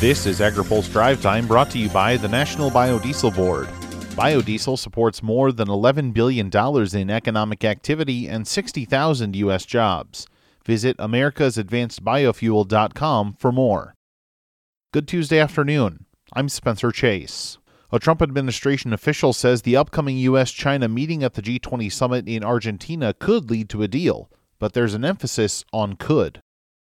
This is AgriPulse Drive Time brought to you by the National Biodiesel Board. Biodiesel supports more than $11 billion in economic activity and 60,000 U.S. jobs. Visit americasadvancedbiofuel.com for more. Good Tuesday afternoon. I'm Spencer Chase. A Trump administration official says the upcoming U.S. China meeting at the G20 summit in Argentina could lead to a deal, but there's an emphasis on could.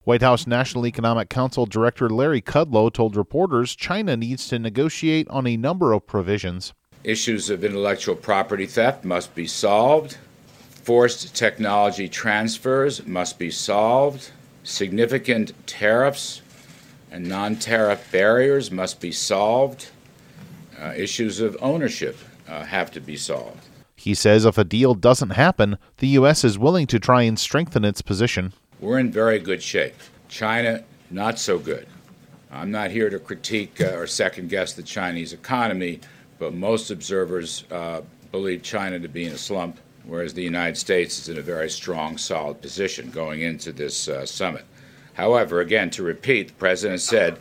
White House National Economic Council Director Larry Kudlow told reporters China needs to negotiate on a number of provisions. Issues of intellectual property theft must be solved. Forced technology transfers must be solved. Significant tariffs and non tariff barriers must be solved. Uh, issues of ownership uh, have to be solved. He says if a deal doesn't happen, the U.S. is willing to try and strengthen its position. We're in very good shape. China, not so good. I'm not here to critique uh, or second guess the Chinese economy, but most observers uh, believe China to be in a slump, whereas the United States is in a very strong, solid position going into this uh, summit. However, again, to repeat, the president said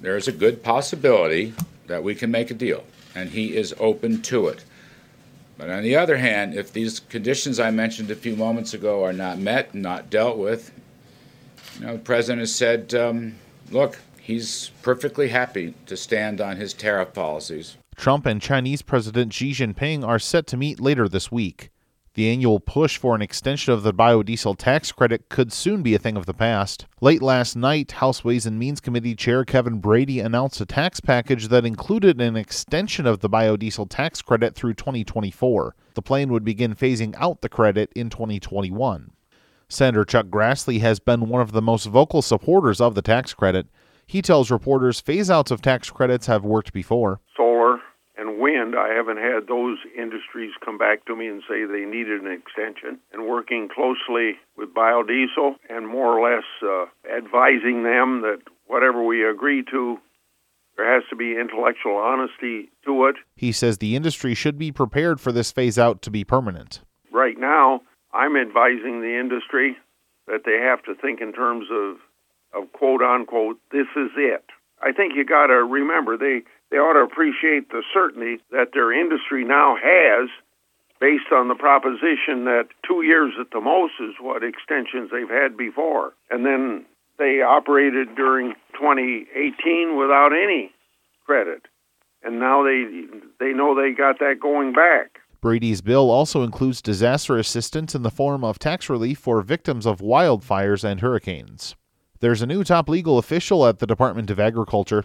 there is a good possibility that we can make a deal, and he is open to it. But on the other hand, if these conditions I mentioned a few moments ago are not met, not dealt with, you know, the president has said, um, look, he's perfectly happy to stand on his tariff policies. Trump and Chinese President Xi Jinping are set to meet later this week. The annual push for an extension of the biodiesel tax credit could soon be a thing of the past. Late last night, House Ways and Means Committee Chair Kevin Brady announced a tax package that included an extension of the biodiesel tax credit through 2024. The plan would begin phasing out the credit in 2021. Senator Chuck Grassley has been one of the most vocal supporters of the tax credit. He tells reporters phase outs of tax credits have worked before. Solar and I haven't had those industries come back to me and say they needed an extension. And working closely with biodiesel and more or less uh, advising them that whatever we agree to, there has to be intellectual honesty to it. He says the industry should be prepared for this phase out to be permanent. Right now, I'm advising the industry that they have to think in terms of, of quote unquote, this is it. Think you got to remember they they ought to appreciate the certainty that their industry now has based on the proposition that two years at the most is what extensions they've had before. And then they operated during 2018 without any credit. And now they they know they got that going back. Brady's bill also includes disaster assistance in the form of tax relief for victims of wildfires and hurricanes. There's a new top legal official at the Department of Agriculture.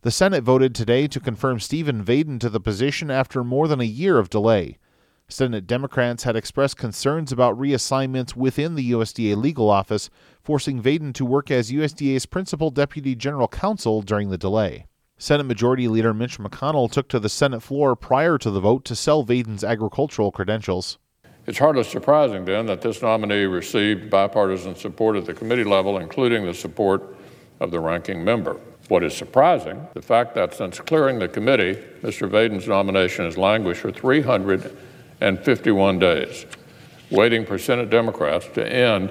The Senate voted today to confirm Stephen Vaden to the position after more than a year of delay. Senate Democrats had expressed concerns about reassignments within the USDA legal office, forcing Vaden to work as USDA's principal deputy general counsel during the delay. Senate Majority Leader Mitch McConnell took to the Senate floor prior to the vote to sell Vaden's agricultural credentials. It's hardly surprising, then, that this nominee received bipartisan support at the committee level, including the support of the ranking member. What is surprising, the fact that since clearing the committee, Mr. Vaden's nomination has languished for 351 days, waiting for Senate Democrats to end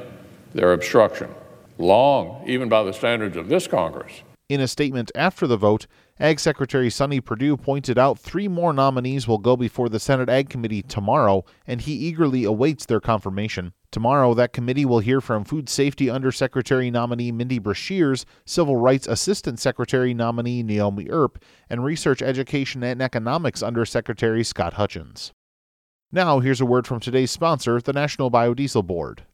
their obstruction. Long, even by the standards of this Congress. In a statement after the vote, Ag Secretary Sonny Perdue pointed out three more nominees will go before the Senate Ag Committee tomorrow, and he eagerly awaits their confirmation. Tomorrow, that committee will hear from Food Safety Undersecretary nominee Mindy Brashears, Civil Rights Assistant Secretary nominee Naomi Earp, and Research, Education, and Economics Undersecretary Scott Hutchins. Now, here's a word from today's sponsor, the National Biodiesel Board.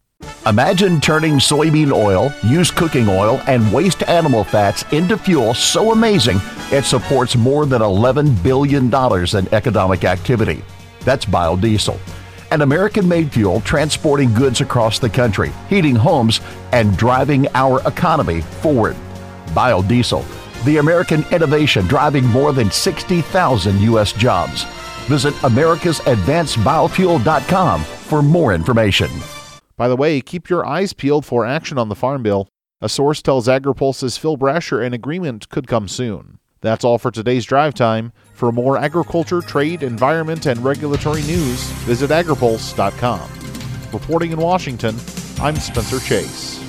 Imagine turning soybean oil, used cooking oil, and waste animal fats into fuel so amazing it supports more than $11 billion in economic activity. That's biodiesel an American made fuel transporting goods across the country, heating homes, and driving our economy forward. Biodiesel, the American innovation driving more than 60,000 U.S. jobs. Visit americasadvancedbiofuel.com for more information. By the way, keep your eyes peeled for action on the Farm Bill. A source tells AgriPulse's Phil Brasher an agreement could come soon. That's all for today's drive time. For more agriculture, trade, environment, and regulatory news, visit agripulse.com. Reporting in Washington, I'm Spencer Chase.